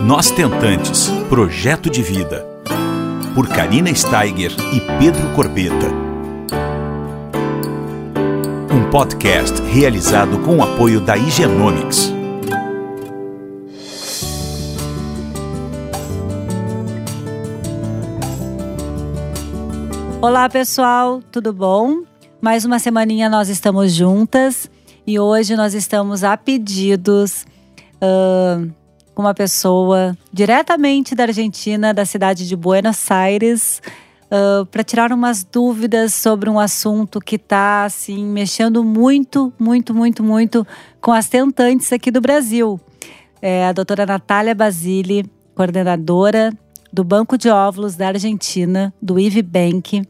Nós Tentantes Projeto de Vida. Por Karina Steiger e Pedro Corbeta. Um podcast realizado com o apoio da Higienomics. Olá pessoal, tudo bom? Mais uma semaninha nós estamos juntas e hoje nós estamos a pedidos uh, com uma pessoa diretamente da Argentina, da cidade de Buenos Aires, uh, para tirar umas dúvidas sobre um assunto que está assim mexendo muito, muito, muito, muito com as tentantes aqui do Brasil. É a doutora Natália Basile, coordenadora do Banco de Óvulos da Argentina, do IV Bank.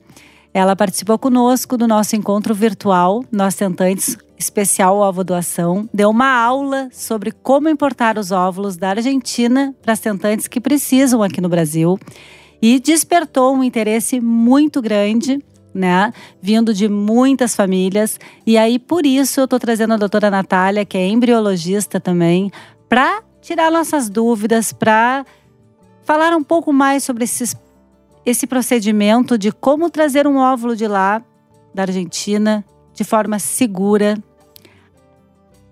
Ela participou conosco do nosso encontro virtual, Nós Tentantes, especial Ovo Doação. Deu uma aula sobre como importar os óvulos da Argentina para as tentantes que precisam aqui no Brasil. E despertou um interesse muito grande né? Vindo de muitas famílias. E aí, por isso, eu estou trazendo a doutora Natália, que é embriologista também, para tirar nossas dúvidas, para falar um pouco mais sobre esses, esse procedimento de como trazer um óvulo de lá, da Argentina, de forma segura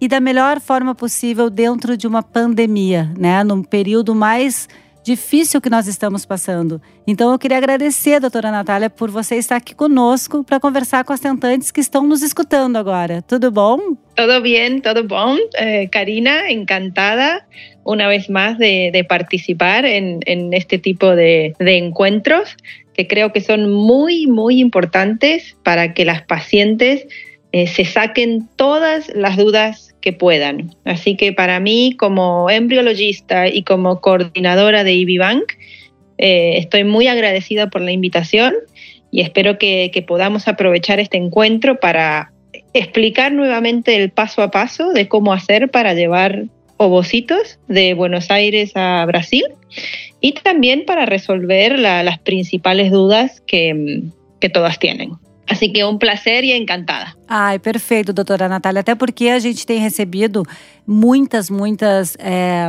e da melhor forma possível dentro de uma pandemia, né? Num período mais difícil que nós estamos passando. Então eu queria agradecer, doutora Natália, por você estar aqui conosco para conversar com as tentantes que estão nos escutando agora. Tudo bom? Todo bien, todo bom. Eh, Karina, encantada una vez más de, de participar en, en, este tipo de, de que creo que son muy, muy importantes para que las pacientes eh, se saquen todas las dudas que puedan. Así que para mí, como embriologista y como coordinadora de IBIBank, eh, estoy muy agradecida por la invitación y espero que, podamos aprovechar este encuentro para explicar nuevamente el paso a paso de cómo hacer para llevar ovocitos de Buenos Aires a Brasil y también para resolver la, las principales dudas que todas tienen. Assim que é um prazer e encantada. Ai, perfeito, doutora Natália. Até porque a gente tem recebido muitas, muitas é,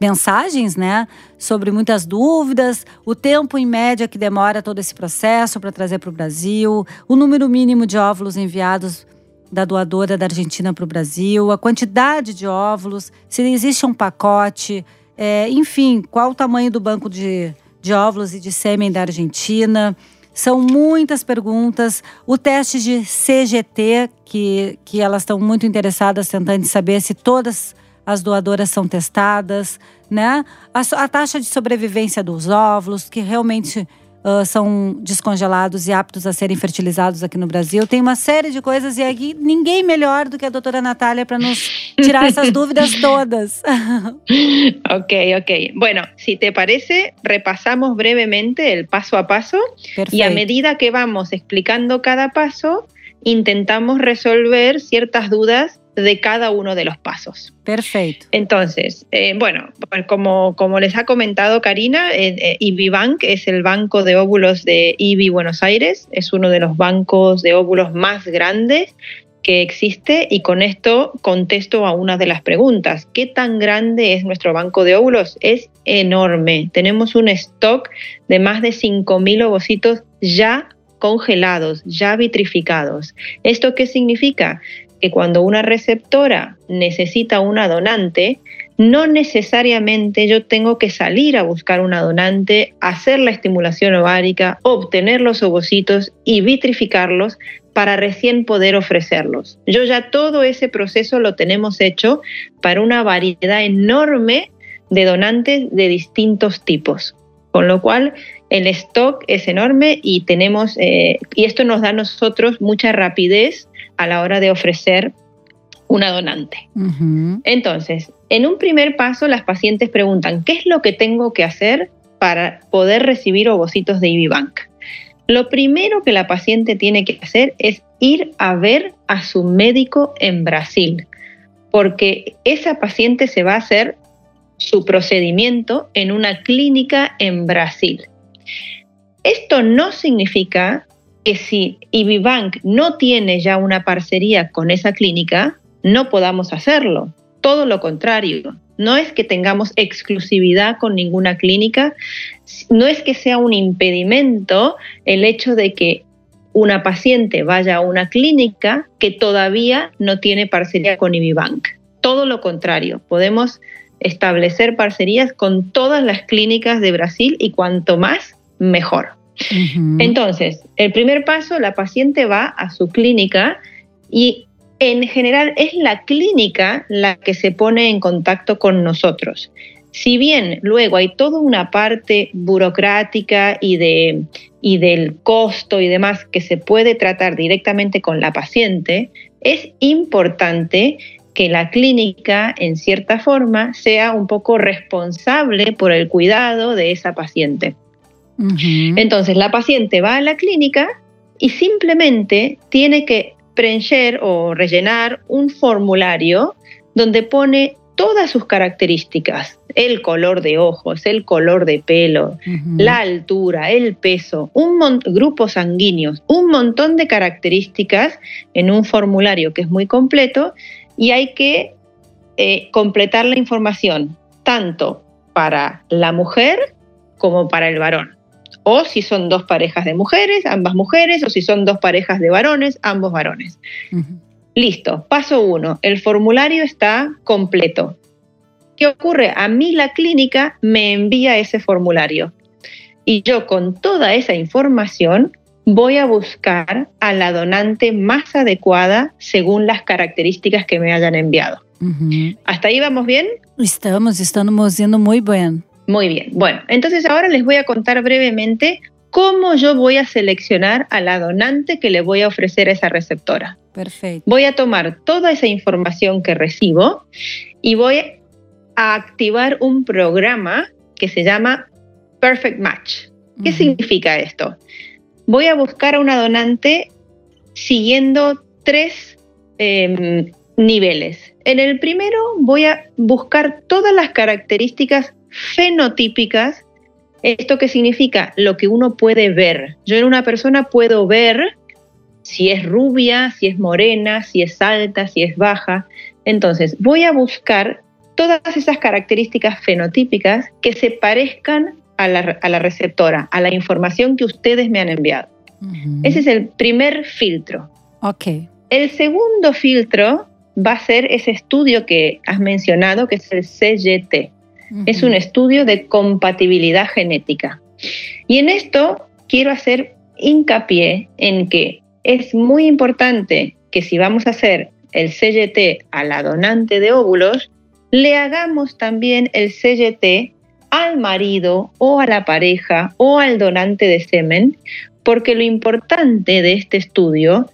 mensagens, né? Sobre muitas dúvidas, o tempo em média que demora todo esse processo para trazer para o Brasil, o número mínimo de óvulos enviados da doadora da Argentina para o Brasil, a quantidade de óvulos, se existe um pacote, é, enfim, qual o tamanho do banco de, de óvulos e de sêmen da Argentina. São muitas perguntas. O teste de CGT, que, que elas estão muito interessadas tentando saber se todas as doadoras são testadas, né? A, a taxa de sobrevivência dos óvulos, que realmente uh, são descongelados e aptos a serem fertilizados aqui no Brasil. Tem uma série de coisas e aqui ninguém melhor do que a doutora Natália para nos tirar essas dúvidas todas. ok, ok. Bueno, si te parece, repasamos brevemente el paso a paso Perfecto. y a medida que vamos explicando cada paso, intentamos resolver ciertas dudas de cada uno de los pasos. Perfecto. Entonces, eh, bueno, como, como les ha comentado Karina, eh, eh, IBIBank es el banco de óvulos de IBI Buenos Aires, es uno de los bancos de óvulos más grandes que existe y con esto contesto a una de las preguntas. ¿Qué tan grande es nuestro banco de óvulos? Es enorme. Tenemos un stock de más de 5.000 ovocitos ya congelados, ya vitrificados. ¿Esto qué significa? que cuando una receptora necesita una donante, no necesariamente yo tengo que salir a buscar una donante, hacer la estimulación ovárica, obtener los ovocitos y vitrificarlos para recién poder ofrecerlos. Yo ya todo ese proceso lo tenemos hecho para una variedad enorme de donantes de distintos tipos. Con lo cual, el stock es enorme y tenemos, eh, y esto nos da a nosotros mucha rapidez a la hora de ofrecer una donante. Uh -huh. Entonces, en un primer paso, las pacientes preguntan, ¿qué es lo que tengo que hacer para poder recibir ovocitos de IBIBank? Lo primero que la paciente tiene que hacer es ir a ver a su médico en Brasil, porque esa paciente se va a hacer su procedimiento en una clínica en Brasil. Esto no significa que si IBIBank no tiene ya una parcería con esa clínica, no podamos hacerlo. Todo lo contrario. No es que tengamos exclusividad con ninguna clínica, no es que sea un impedimento el hecho de que una paciente vaya a una clínica que todavía no tiene parcería con IBIBank. Todo lo contrario, podemos establecer parcerías con todas las clínicas de Brasil y cuanto más, mejor. Entonces, el primer paso, la paciente va a su clínica y en general es la clínica la que se pone en contacto con nosotros. Si bien luego hay toda una parte burocrática y, de, y del costo y demás que se puede tratar directamente con la paciente, es importante que la clínica, en cierta forma, sea un poco responsable por el cuidado de esa paciente. Entonces, la paciente va a la clínica y simplemente tiene que preencher o rellenar un formulario donde pone todas sus características, el color de ojos, el color de pelo, la altura, el peso, un grupos sanguíneos, un montón de características en un formulario que es muy completo y hay que eh, completar la información tanto para la mujer como para el varón. O si son dos parejas de mujeres, ambas mujeres, o si son dos parejas de varones, ambos varones. Listo, paso uno, el formulario está completo. ¿Qué ocurre? A mí la clínica me envía ese formulario y yo con toda esa información voy a buscar a la donante más adecuada según las características que me hayan enviado. ¿Hasta ahí vamos bien? Estamos, estamos yendo muy bien. Muy bien. Bueno, entonces ahora les voy a contar brevemente cómo yo voy a seleccionar a la donante que le voy a ofrecer a esa receptora. Perfecto. Voy a tomar toda esa información que recibo y voy a activar un programa que se llama Perfect Match. ¿Qué significa esto? Voy a buscar a una donante siguiendo tres em, niveles. En el primero voy a buscar todas las características fenotípicas. ¿Esto qué significa? Lo que uno puede ver. Yo en una persona puedo ver si es rubia, si es morena, si es alta, si es baja. Entonces, voy a buscar todas esas características fenotípicas que se parezcan a la, receptora, a la información que ustedes me han enviado. Ese es el primer filtro. El segundo filtro va a ser ese estudio que has mencionado, que es el CGT. Es un estudio de compatibilidad genética. Y en esto quiero hacer hincapié en que es muy importante que si vamos a hacer el CGT a la donante de óvulos, le hagamos también el CGT al marido o a la pareja o al donante de semen, porque lo importante de este estudio,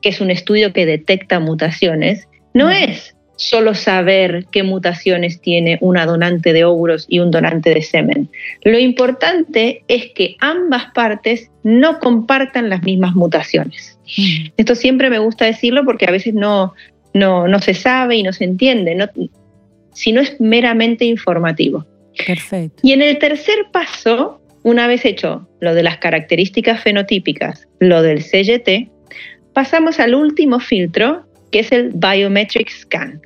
que es un estudio que detecta mutaciones, no es solo saber qué mutaciones tiene una donante de óvulos y un donante de semen. Lo importante es que ambas partes no compartan las mismas mutaciones. Mm. Esto siempre me gusta decirlo porque a veces no, no, no se sabe y no se entiende, no, si no es meramente informativo. Perfecto. Y en el tercer paso, una vez hecho lo de las características fenotípicas, lo del CGT, pasamos al último filtro, que es el Biometric Scan.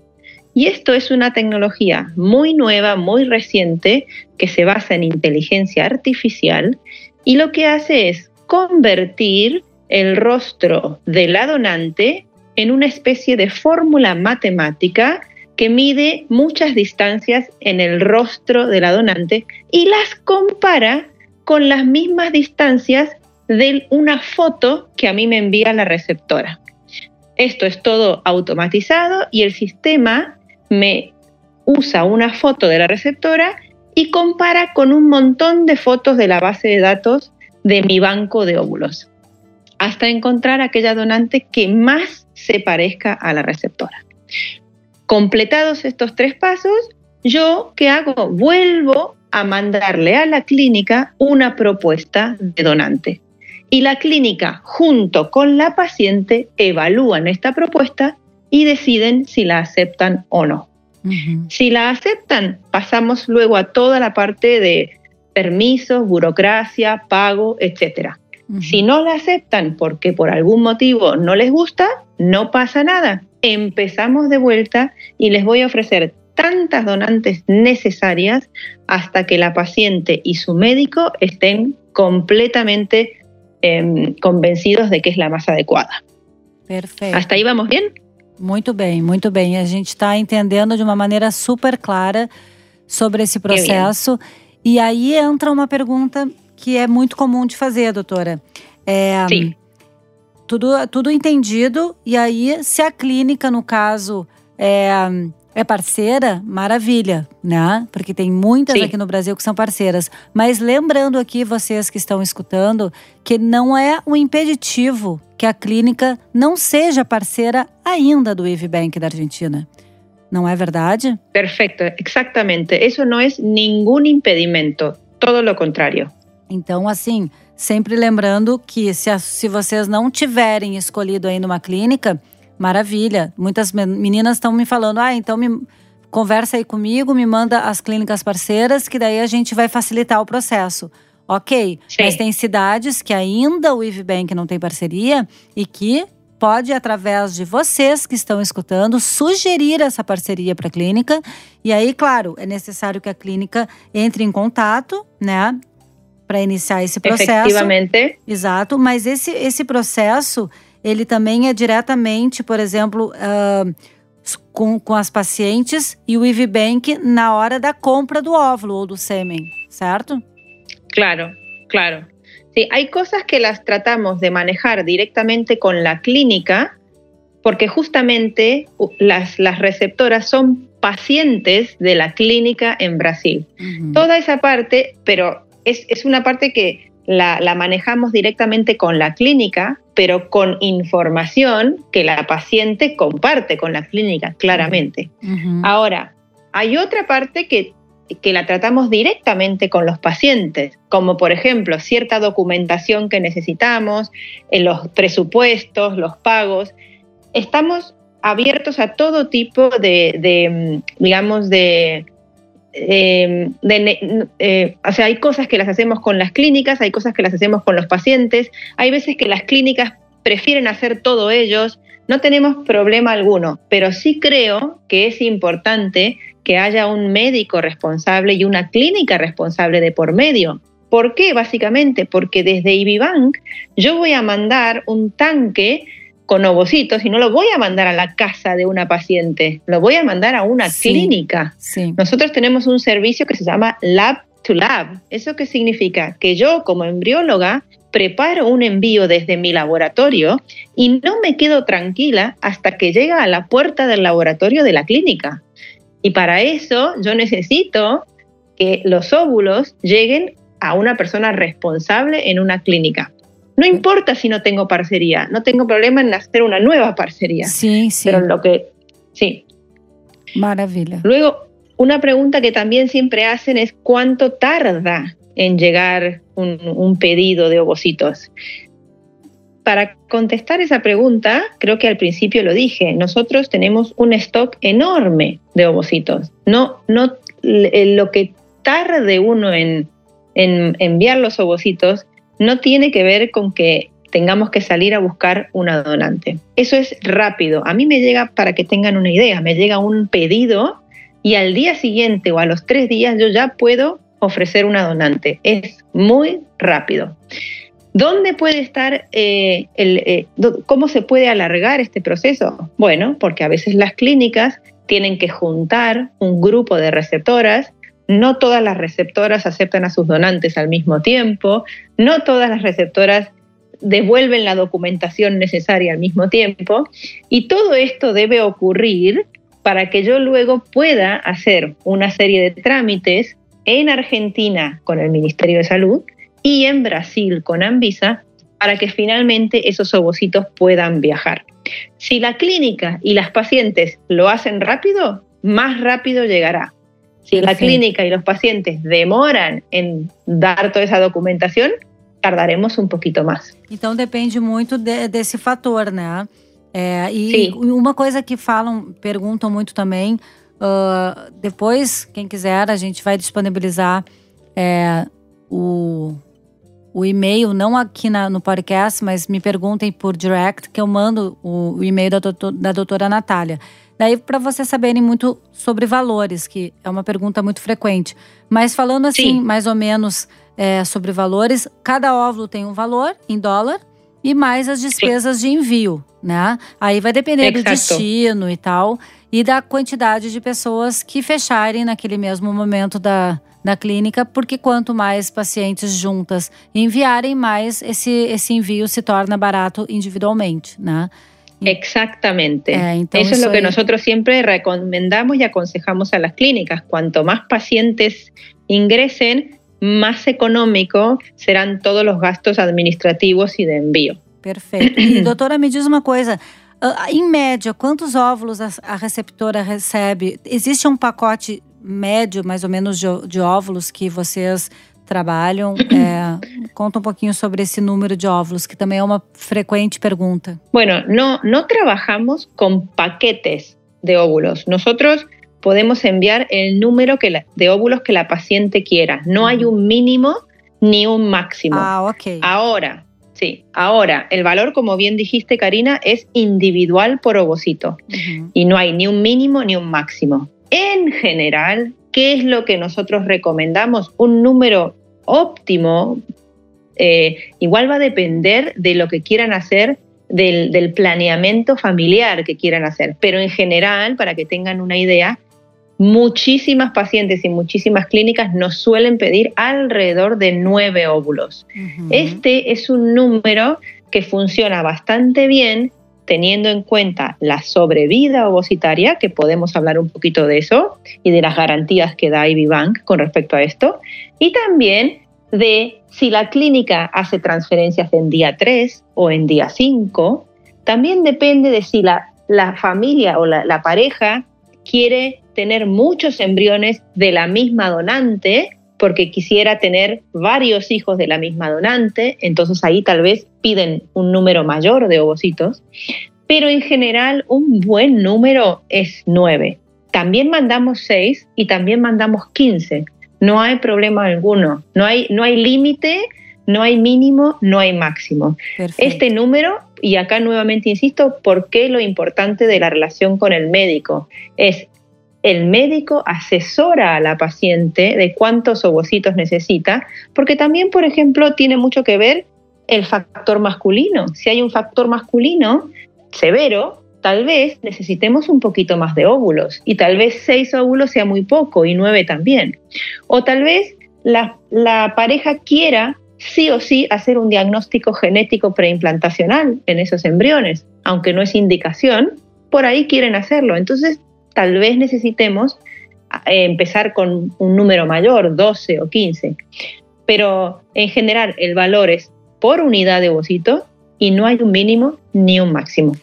Y esto es una tecnología muy nueva, muy reciente, que se basa en inteligencia artificial y lo que hace es convertir el rostro de la donante en una especie de fórmula matemática que mide muchas distancias en el rostro de la donante y las compara con las mismas distancias de una foto que a mí me envía la receptora. Esto es todo automatizado y el sistema me usa una foto de la receptora y compara con un montón de fotos de la base de datos de mi banco de óvulos, hasta encontrar aquella donante que más se parezca a la receptora. Completados estos tres pasos, yo qué hago? Vuelvo a mandarle a la clínica una propuesta de donante. Y la clínica, junto con la paciente, evalúan esta propuesta y deciden si la aceptan o no. Si la aceptan, pasamos luego a toda la parte de permisos, burocracia, pago, etc. Si no la aceptan porque por algún motivo no les gusta, no pasa nada. Empezamos de vuelta y les voy a ofrecer tantas donantes necesarias hasta que la paciente y su médico estén completamente eh, convencidos de que es la más adecuada. Perfeito. ¿Hasta aí vamos bem? Muito bem, muito bem. A gente está entendendo de uma maneira super clara sobre esse processo. E aí entra uma pergunta que é muito comum de fazer, doutora. É, Sim. Tudo, tudo entendido. E aí, se a clínica, no caso, é, é parceira, maravilha, né? Porque tem muitas Sim. aqui no Brasil que são parceiras. Mas lembrando aqui, vocês que estão escutando, que não é um impeditivo que a clínica não seja parceira ainda do IVBank da Argentina. Não é verdade? Perfecto, exactamente. Eso no es ningún impedimento, todo lo contrario. Então, assim, sempre lembrando que se, se vocês não tiverem escolhido ainda uma clínica, maravilha. Muitas men- meninas estão me falando, ah, então me conversa aí comigo, me manda as clínicas parceiras, que daí a gente vai facilitar o processo. Ok, Sim. mas tem cidades que ainda o IVBank não tem parceria e que pode, através de vocês que estão escutando, sugerir essa parceria para a clínica. E aí, claro, é necessário que a clínica entre em contato, né? Para iniciar esse processo. Efectivamente, Exato, mas esse, esse processo, ele também é diretamente, por exemplo, ah, com, com as pacientes e o IVBank na hora da compra do óvulo ou do sêmen, certo? claro, claro. Sí, hay cosas que las tratamos de manejar directamente con la clínica porque justamente las, las receptoras son pacientes de la clínica en Brasil. Uhum. Toda esa parte, pero es, es una parte que la, la manejamos directamente con la clínica, pero con información que la paciente comparte con la clínica, claramente. Ahora, hay otra parte que, que la tratamos directamente con los pacientes, como por ejemplo cierta documentación que necesitamos, en los presupuestos, los pagos. Estamos abiertos a todo tipo de, de, mm, digamos, de... ne- eh, o sea, hay cosas que las hacemos con las clínicas, hay cosas que las hacemos con los pacientes, hay veces que las clínicas prefieren hacer todo ellos, no tenemos problema alguno, pero sí creo que es importante que haya un médico responsable y una clínica responsable de por medio. ¿Por qué? Básicamente porque desde IBIBank yo voy a mandar un tanque con ovocitos y no lo voy a mandar a la casa de una paciente, lo voy a mandar a una Sí. clínica. Sim. Nosotros tenemos un servicio que se llama Lab to Lab. ¿Eso qué significa? Que yo como embrióloga preparo un envío desde mi laboratorio y no me quedo tranquila hasta que llega a la puerta del laboratorio de la clínica. Y para eso yo necesito que los óvulos lleguen a una persona responsable en una clínica. No importa si no tengo parcería, no tengo problema en hacer una nueva parcería. Sim, sim. Pero lo que sí, Maravilha. Luego, una pregunta que también siempre hacen es cuánto tarda en llegar un, un pedido de ovocitos. Para contestar esa pregunta, creo que al principio lo dije, nosotros tenemos un stock enorme de ovocitos. No, no l- lo que tarde uno en, en enviar los ovocitos no tiene que ver con que tengamos que salir a buscar una donante. Eso es rápido. A mí me llega, para que tengan una idea, me llega un pedido y al día siguiente o a los tres días yo ya puedo ofrecer una donante. Es muy rápido. ¿Dónde puede estar, eh, el, eh, cómo se puede alargar este proceso? Bueno, porque a veces las clínicas tienen que juntar un grupo de receptoras. No todas las receptoras aceptan a sus donantes al mismo tiempo. No todas las receptoras devuelven la documentación necesaria al mismo tiempo. Y todo esto debe ocurrir para que yo luego pueda hacer una serie de trámites en Argentina con el Ministerio de Salud y en Brasil con Anvisa para que finalmente esos ovocitos puedan viajar. Si la clínica y las pacientes lo hacen rápido, más rápido llegará. Si la Perfecto. clínica y los pacientes demoran en dar toda essa documentación, tardaremos um pouquinho mais. Então depende muito de- desse fator, né? É, e Sim. uma coisa que falam, perguntam muito também, ah, depois, quem quiser, a gente vai disponibilizar é, o, o e-mail, não aqui na, no podcast, mas me perguntem por direct, que eu mando o, o e-mail da, doutor, da doutora Natália. Daí, para vocês saberem muito sobre valores, que é uma pergunta muito frequente. Mas falando assim, Sim. mais ou menos é, sobre valores, cada óvulo tem um valor em dólar e mais as despesas Sim. de envio, né? Aí vai depender do destino e tal, e da quantidade de pessoas que fecharem naquele mesmo momento da, da clínica, porque quanto mais pacientes juntas enviarem, mais esse, esse envio se torna barato individualmente, né? Exactamente. Eh, Eso es lo que nosotros siempre recomendamos y aconsejamos a las clínicas. Cuanto más pacientes ingresen, más económico serán todos los gastos administrativos y de envío. Perfeito. E, doutora, me diz uma coisa. Uh, em média, quantos óvulos a, receptora recebe? Existe um pacote médio, mais ou menos, de, de óvulos que vocês trabalham? É, conta um pouquinho sobre esse número de óvulos, que também é uma frequente pergunta. Bueno, no, no trabajamos con paquetes de óvulos. Nosotros podemos enviar el número que de óvulos que la paciente quiera. No hay un mínimo ni un máximo. Ah, ok. Ahora, sí, ahora el valor, como bien dijiste, Karina, es individual por ovocito y no hay ni un mínimo ni un máximo. En general, ¿qué es lo que nosotros recomendamos? Un número óptimo, eh, igual va a depender de lo que quieran hacer del, del, planeamiento familiar que quieran hacer. Pero en general, para que tengan una idea, muchísimas pacientes y muchísimas clínicas nos suelen pedir alrededor de nueve óvulos. Este es un número que funciona bastante bien teniendo en cuenta la sobrevida ovocitaria, que podemos hablar un poquito de eso, y de las garantías que da Ivy Bank con respecto a esto, y también de si la clínica hace transferencias en día 3 o en día 5, también depende de si la, familia o la pareja quiere tener muchos embriones de la misma donante porque quisiera tener varios hijos de la misma donante, entonces ahí tal vez piden un número mayor de ovocitos, pero en general un buen número es nueve. También mandamos seis y también mandamos quince. No hay problema alguno, no hay, no hay límite, no hay mínimo, no hay máximo. Este número, y acá nuevamente insisto, ¿por qué lo importante de la relación con el médico? Es el médico asesora a la paciente de cuántos ovocitos necesita, porque también, por ejemplo, tiene mucho que ver el factor masculino. Si hay un factor masculino severo, tal vez necesitemos un poquito más de óvulos y tal vez seis óvulos sea muy poco y nueve también. O tal vez la, la pareja quiera sí o sí hacer un diagnóstico genético preimplantacional en esos embriones, aunque no es indicación, por ahí quieren hacerlo. Entonces tal vez necesitemos eh, empezar con un número mayor, 12 o 15. Pero en general el valor es por unidade de ovocito e não há um mínimo nem um máximo.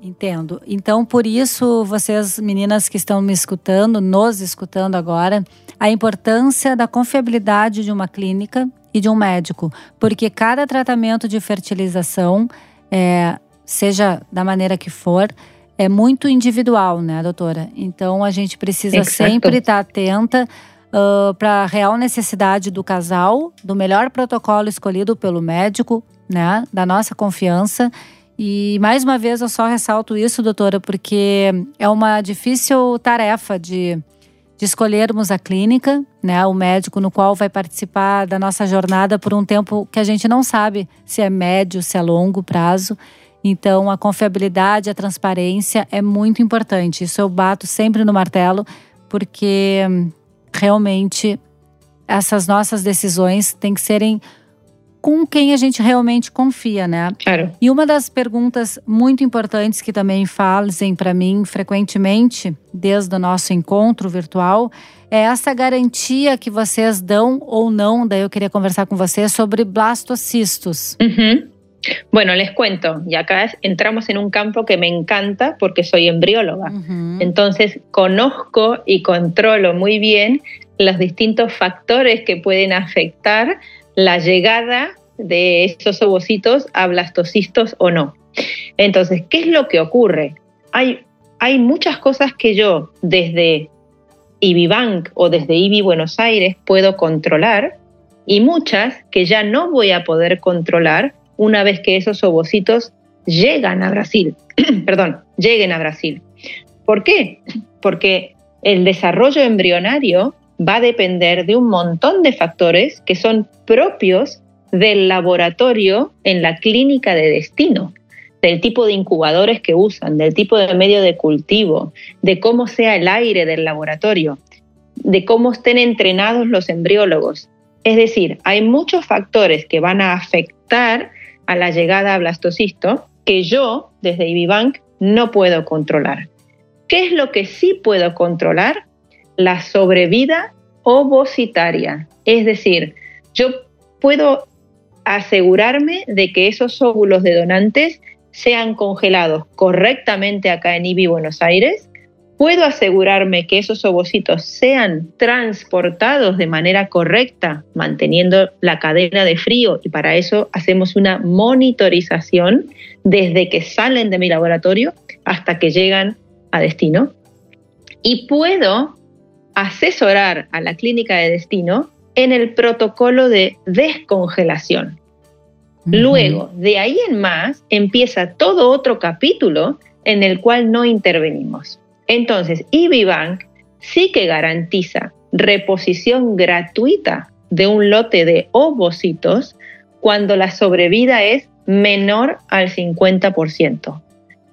Entendo. Então, por isso, vocês, meninas que estão me escutando, nos escutando agora, a importância da confiabilidade de uma clínica e de um médico. Porque cada tratamento de fertilização, é, seja da maneira que for, é muito individual, né, doutora? Então a gente precisa sempre estar atenta uh, para a real necessidade do casal, do melhor protocolo escolhido pelo médico, né, da nossa confiança. E mais uma vez eu só ressalto isso, doutora, porque é uma difícil tarefa de, de escolhermos a clínica, né, o médico no qual vai participar da nossa jornada por um tempo que a gente não sabe se é médio, se é longo prazo. Então, a confiabilidade, a transparência é muito importante. Isso eu bato sempre no martelo, porque hum, realmente essas nossas decisões têm que serem com quem a gente realmente confia, né? Claro. E uma das perguntas muito importantes que também fazem para mim frequentemente, desde o nosso encontro virtual, é essa garantia que vocês dão ou não. Daí eu queria conversar com vocês sobre blastocistos. Uhum. Bueno, les cuento, y acá entramos en un campo que me encanta porque soy embrióloga. Entonces, conozco y controlo muy bien los distintos factores que pueden afectar la llegada de esos ovocitos a blastocistos o no. Entonces, ¿qué es lo que ocurre? Hay, hay muchas cosas que yo desde IBI Bank o desde IBI Buenos Aires puedo controlar y muchas que ya no voy a poder controlar una vez que esos ovocitos llegan a Brasil. Perdón, lleguen a Brasil. ¿Por qué? Porque el desarrollo embrionario va a depender de un montón de factores que son propios del laboratorio en la clínica de destino, del tipo de incubadores que usan, del tipo de medio de cultivo, de cómo sea el aire del laboratorio, de cómo estén entrenados los embriólogos. Es decir, hay muchos factores que van a afectar a la llegada a blastocisto que yo, desde IBIBank, no puedo controlar. ¿Qué es lo que sí puedo controlar? La sobrevida ovocitaria. Es decir, yo puedo asegurarme de que esos óvulos de donantes sean congelados correctamente acá en IBI Buenos Aires. Puedo asegurarme que esos ovocitos sean transportados de manera correcta, manteniendo la cadena de frío y para eso hacemos una monitorización desde que salen de mi laboratorio hasta que llegan a destino. Y puedo asesorar a la clínica de destino en el protocolo de descongelación. Luego, de ahí en más, empieza todo otro capítulo en el cual no intervenimos. Entonces, IBIBank sí que garantiza reposición gratuita de un lote de ovocitos cuando la sobrevida es menor al 50%.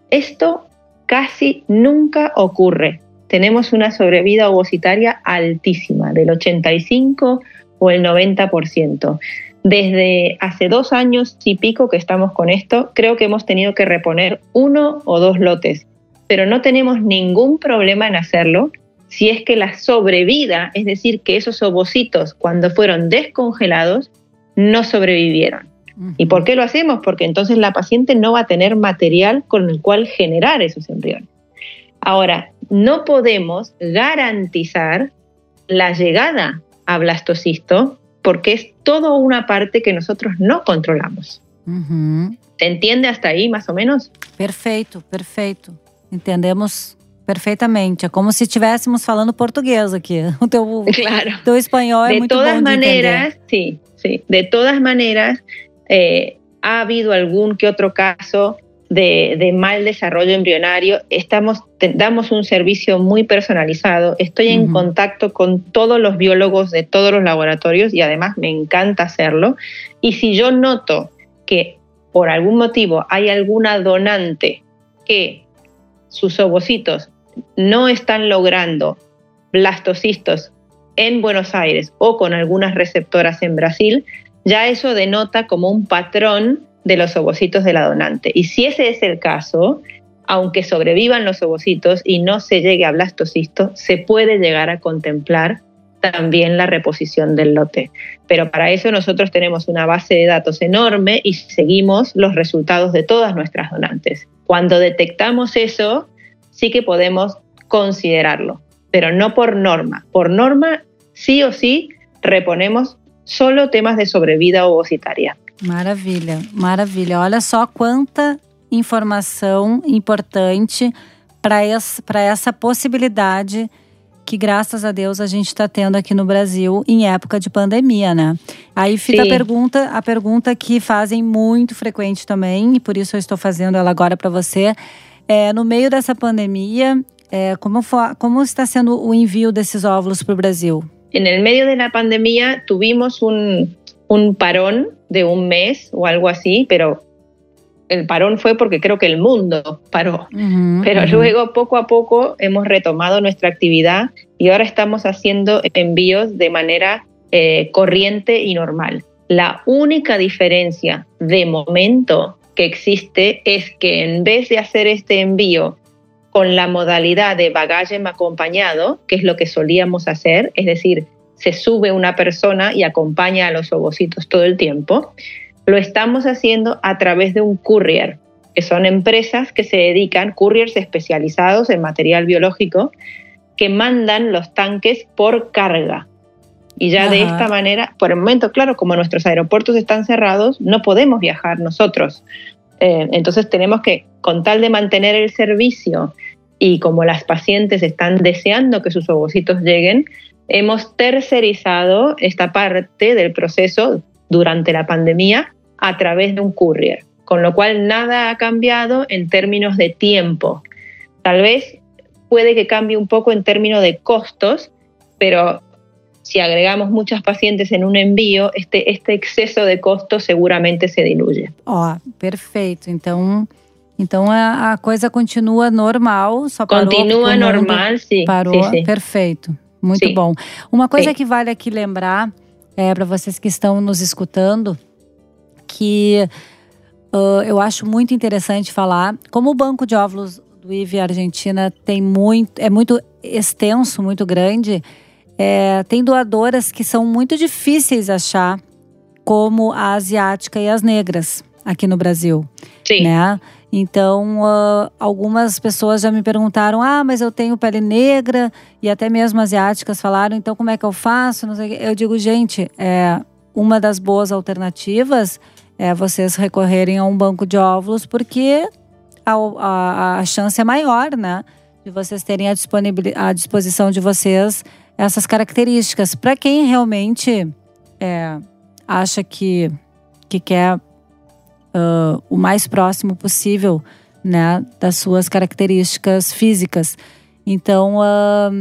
Esto casi nunca ocurre. Tenemos una sobrevida ovocitaria altísima, del 85 o el 90%. Desde hace dos años y pico que estamos con esto, creo que hemos tenido que reponer uno o dos lotes, pero no tenemos ningún problema en hacerlo si es que la sobrevida, es decir, que esos ovocitos cuando fueron descongelados, no sobrevivieron. ¿Y por qué lo hacemos? Porque entonces la paciente no va a tener material con el cual generar esos embriones. Ahora, no podemos garantizar la llegada a blastocisto porque es toda una parte que nosotros no controlamos. ¿Se entiende hasta ahí más o menos? Perfeito, perfeito. Entendemos perfeitamente. É como se estivéssemos falando português aqui. O teu, claro. teu espanhol é de muito todas bom de maneras, entender. sí, sí. De todas maneras, eh, ha habido algún que otro caso de, de mal desarrollo embrionario. Estamos, damos un servicio muy personalizado. Estoy en contacto con todos los biólogos de todos los laboratorios y además me encanta hacerlo. Y si yo noto que por algún motivo hay alguna donante que sus ovocitos no están logrando blastocistos en Buenos Aires o con algunas receptoras en Brasil, ya eso denota como un patrón de los ovocitos de la donante. Y si ese es el caso, aunque sobrevivan los ovocitos y no se llegue a blastocisto, se puede llegar a contemplar también la reposición del lote. Pero para eso nosotros tenemos una base de datos enorme y seguimos los resultados de todas nuestras donantes. Cuando detectamos eso, sí que podemos considerarlo, pero no por norma. Por norma, sí o sí, reponemos solo temas de sobrevida ovocitaria. Maravilha, maravilha. Olha só quanta informação importante para essa, possibilidade que, graças a Deus, a gente está tendo aqui no Brasil em época de pandemia, né? Aí fica a Sim. pergunta, a pergunta que fazem muito frequente também, e por isso eu estou fazendo ela agora para você. É, no meio dessa pandemia, é, como, como está sendo o envio desses óvulos para o Brasil? En el medio de la pandemia tuvimos un, un parón de un mes o algo así, pero el parón fue porque creo que el mundo paró. Pero luego, poco a poco, hemos retomado nuestra actividad y ahora estamos haciendo envíos de manera eh, corriente y normal. La única diferencia de momento que existe es que en vez de hacer este envío con la modalidad de bagaje acompañado, que es lo que solíamos hacer, es decir, se sube una persona y acompaña a los ovocitos todo el tiempo, lo estamos haciendo a través de un courier, que son empresas que se dedican, couriers especializados en material biológico, que mandan los tanques por carga. Y ya de esta manera, por el momento, claro, como nuestros aeropuertos están cerrados, no podemos viajar nosotros. Eh, entonces tenemos que, con tal de mantener el servicio y como las pacientes están deseando que sus ovocitos lleguen, hemos tercerizado esta parte del proceso durante la pandemia a través de un courier, con lo cual nada ha cambiado en términos de tiempo. Tal vez puede que cambie un poco en términos de costos, pero si agregamos muchas pacientes en un envío, este, este exceso de costos seguramente se diluye. Ó, perfeito. Então, então a, a coisa continua normal, só parou Continua normal, sim. Parou, sim, sim. perfeito. Muito Sim. bom. Uma coisa que vale aqui lembrar, é, para vocês que estão nos escutando, que ah, eu acho muito interessante falar, como o banco de óvulos do IVE Argentina tem muito, é muito extenso, muito grande, é, tem doadoras que são muito difíceis de achar, como a asiática e as negras aqui no Brasil Sí, né? Então, ah, algumas pessoas já me perguntaram: ah, mas eu tenho pele negra, e até mesmo asiáticas falaram, então como é que eu faço? Eu digo, gente, é, uma das boas alternativas é vocês recorrerem a um banco de óvulos, porque a, a, a chance é maior, né? De vocês terem à, à disposição de vocês essas características. Para quem realmente é, acha que, que quer ah, o mais próximo possível, né, das suas características físicas. Então, ah,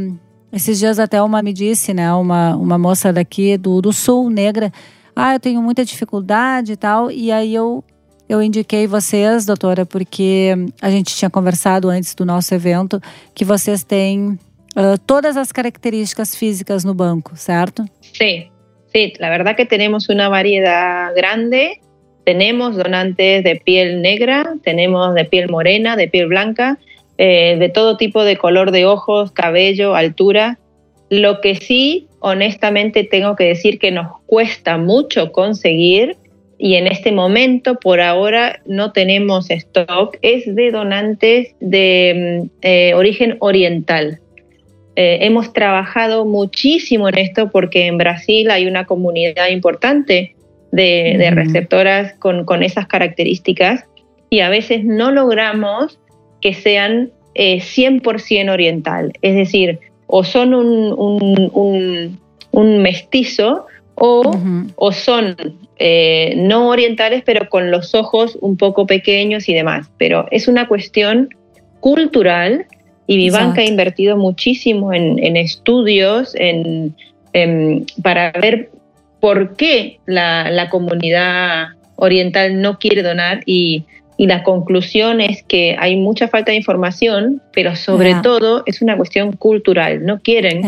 esses dias até uma me disse, né, uma, uma moça daqui do, do sul, negra, ah, eu tenho muita dificuldade e tal, e aí eu eu indiquei vocês, doutora, porque a gente tinha conversado antes do nosso evento que vocês têm ah, todas as características físicas no banco, certo? sí, sí, la verdad que tenemos una variedad grande. Tenemos donantes de piel negra, tenemos de piel morena, de piel blanca, eh, de todo tipo de color de ojos, cabello, altura. Lo que sí, honestamente, tengo que decir que nos cuesta mucho conseguir y en este momento, por ahora, no tenemos stock, es de donantes de mm, eh, origen oriental. Eh, hemos trabajado muchísimo en esto porque en Brasil hay una comunidad importante de, receptoras con, con esas características y a veces no logramos que sean eh, 100% oriental. Es decir, o son un, un- un- un mestizo o, o son eh, no orientales pero con los ojos un poco pequeños y demás. Pero es una cuestión cultural y Vivanca ha invertido muchísimo en, en estudios en- en- para ver por qué la, la comunidad oriental no quiere donar y, y la conclusión es que hay mucha falta de información, pero sobre todo es una cuestión cultural. No quieren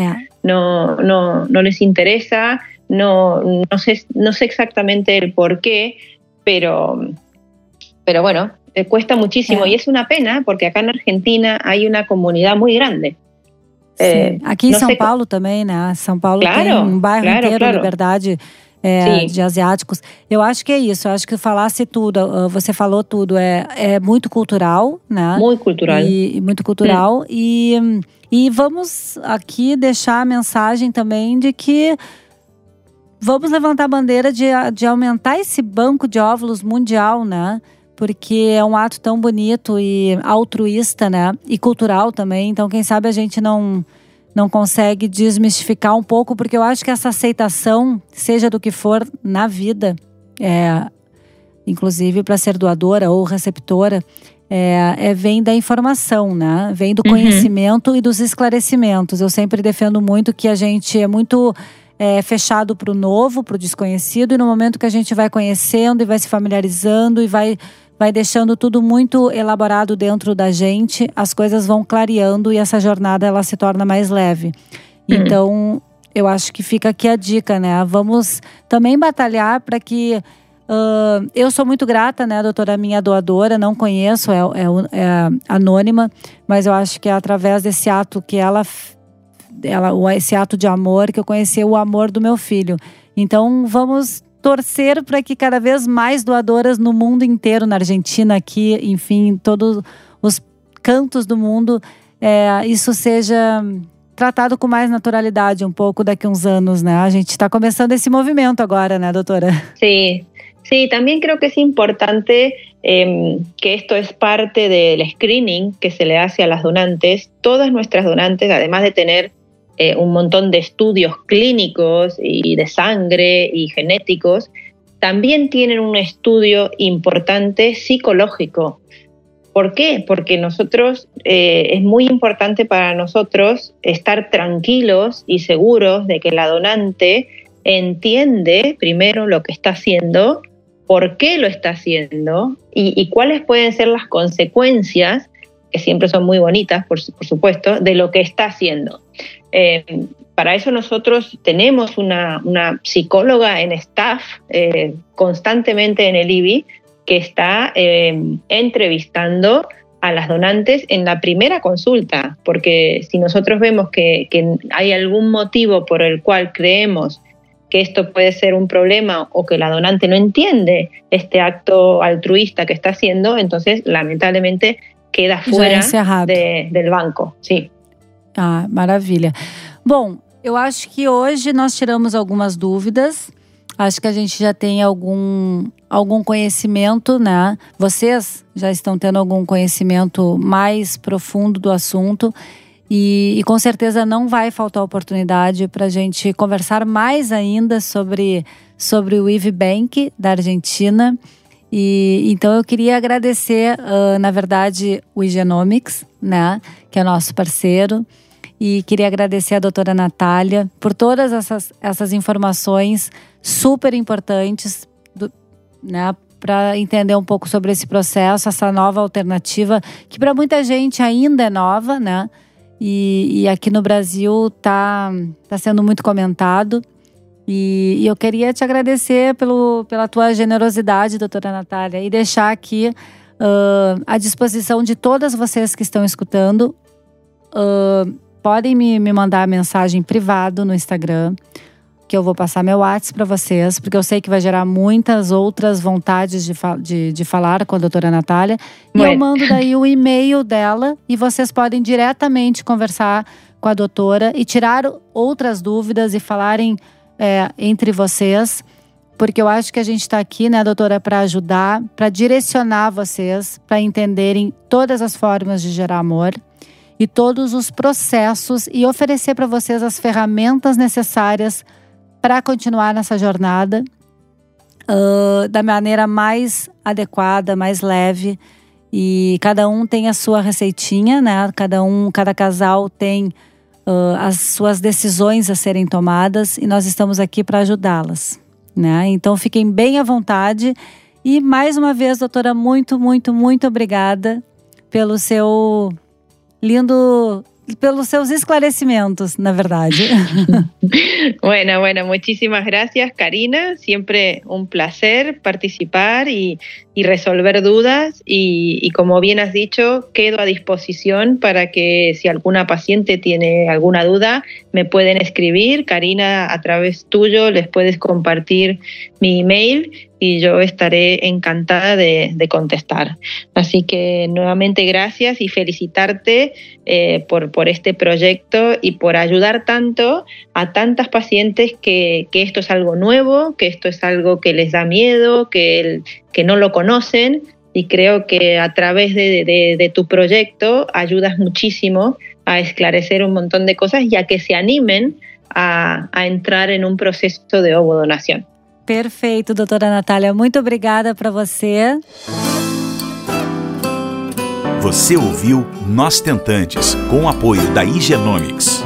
no, no, no les interesa, no, no, sé, no sé exactamente el por qué, pero, pero bueno, eh, cuesta muchísimo y es una pena porque acá en Argentina hay una comunidad muy grande. É, Aqui em São sei- Paulo também, né? São Paulo tem Claro, um bairro claro, inteiro, claro. Liberdade, é, de asiáticos. Eu acho que é isso. Eu acho que falasse tudo. ah, Você falou tudo. É, é muito cultural, né? Muy cultural. E, e muito cultural. E, e vamos aqui deixar a mensagem também de que vamos levantar a bandeira de, de aumentar esse banco de óvulos mundial, né? Porque é um ato tão bonito e altruísta, né? E cultural também. Então, quem sabe a gente não não consegue desmistificar um pouco, porque eu acho que essa aceitação, seja do que for na vida, é, inclusive para ser doadora ou receptora, é, é, vem da informação, né? Vem do Uhum. conhecimento e dos esclarecimentos. Eu sempre defendo muito que a gente é muito é, fechado para o novo, para o desconhecido, e no momento que a gente vai conhecendo e vai se familiarizando e vai, vai deixando tudo muito elaborado dentro da gente, as coisas vão clareando e essa jornada ela se torna mais leve. Então, eu acho que fica aqui a dica, né? Vamos também batalhar para que ah, eu sou muito grata, né, doutora, minha doadora, não conheço, é, é- é anônima, mas eu acho que é através desse ato que ela, ela, esse ato de amor, que eu conheci o amor do meu filho. Então, vamos torcer para que cada vez mais doadoras no mundo inteiro, na Argentina, aqui, enfim, todos os cantos do mundo, é, isso seja tratado com mais naturalidade um pouco daqui a uns anos, né? A gente está começando esse movimento agora, né, doutora? Sí, sí, también creo que es importante eh, que esto es parte del screening que se le hace a las donantes. Todas nuestras donantes, además de tener eh, un montón de estudios clínicos y de sangre y genéticos, también tienen un estudio importante psicológico. ¿Por qué? Porque nosotros, eh, es muy importante para nosotros estar tranquilos y seguros de que la donante entiende primero lo que está haciendo, por qué lo está haciendo y, cuáles pueden ser las consecuencias, que siempre son muy bonitas, por, supuesto, de lo que está haciendo. Eh, para eso nosotros tenemos una, psicóloga en staff eh, constantemente en el IBI que está eh, entrevistando a las donantes en la primera consulta, porque si nosotros vemos que, que hay algún motivo por el cual creemos que esto puede ser un problema o que la donante no entiende este acto altruista que está haciendo, entonces lamentablemente queda fuera de, del banco. Sim. Ah, maravilha. Bom, eu acho que hoje nós tiramos algumas dúvidas. Acho que a gente já tem algum, algum conhecimento, né? Vocês já estão tendo algum conhecimento mais profundo do assunto. E, e, com certeza não vai faltar oportunidade para a gente conversar mais ainda sobre, sobre o IV Bank da Argentina. E então eu queria agradecer, uh, na verdade, o Igenomics, né, que é nosso parceiro, e queria agradecer a doutora Natália por todas essas, essas informações super importantes, né, para entender um pouco sobre esse processo, essa nova alternativa, que para muita gente ainda é nova, né? E, e aqui no Brasil está tá sendo muito comentado. E, e, eu queria te agradecer pelo, pela tua generosidade, doutora Natália, e deixar aqui uh, à disposição de todas vocês que estão escutando. Uh, podem me, me mandar mensagem privado no Instagram que eu vou passar meu WhatsApp para vocês, porque eu sei que vai gerar muitas outras vontades de, de, de falar com a doutora Natália. E eu mando daí o e-mail dela e vocês podem diretamente conversar com a doutora e tirar outras dúvidas e falarem é, entre vocês. Porque eu acho que a gente está aqui, né, doutora, para ajudar, para direcionar vocês, para entenderem todas as formas de gerar amor e todos os processos e oferecer para vocês as ferramentas necessárias para continuar nessa jornada uh, da maneira mais adequada, mais leve. E cada um tem a sua receitinha, né? Cada um, cada casal tem uh, as suas decisões a serem tomadas e nós estamos aqui para ajudá-las, né? Então fiquem bem à vontade e mais uma vez, doutora, muito, muito, muito obrigada pelo seu lindo pelos seus esclarecimentos, na verdade. bueno, bueno, muchísimas gracias, Karina. Siempre un placer participar y, y resolver dudas. Y, como bien has dicho, quedo a disposición para que si alguna paciente tiene alguna duda, me pueden escribir. Karina, a través tuyo les puedes compartir mi email y yo estaré encantada de, contestar. Así que nuevamente gracias y felicitarte eh, por, por este proyecto y por ayudar tanto a tantas pacientes que, esto es algo nuevo, que esto es algo que les da miedo, que, que no lo conocen y creo que a través de, tu proyecto ayudas muchísimo a esclarecer un montón de cosas y a que se animen a, a entrar en un proceso de ovodonación. Perfeito, doutora Natália. Muito obrigada para você. Você ouviu Nós Tentantes, com o apoio da Igenomics.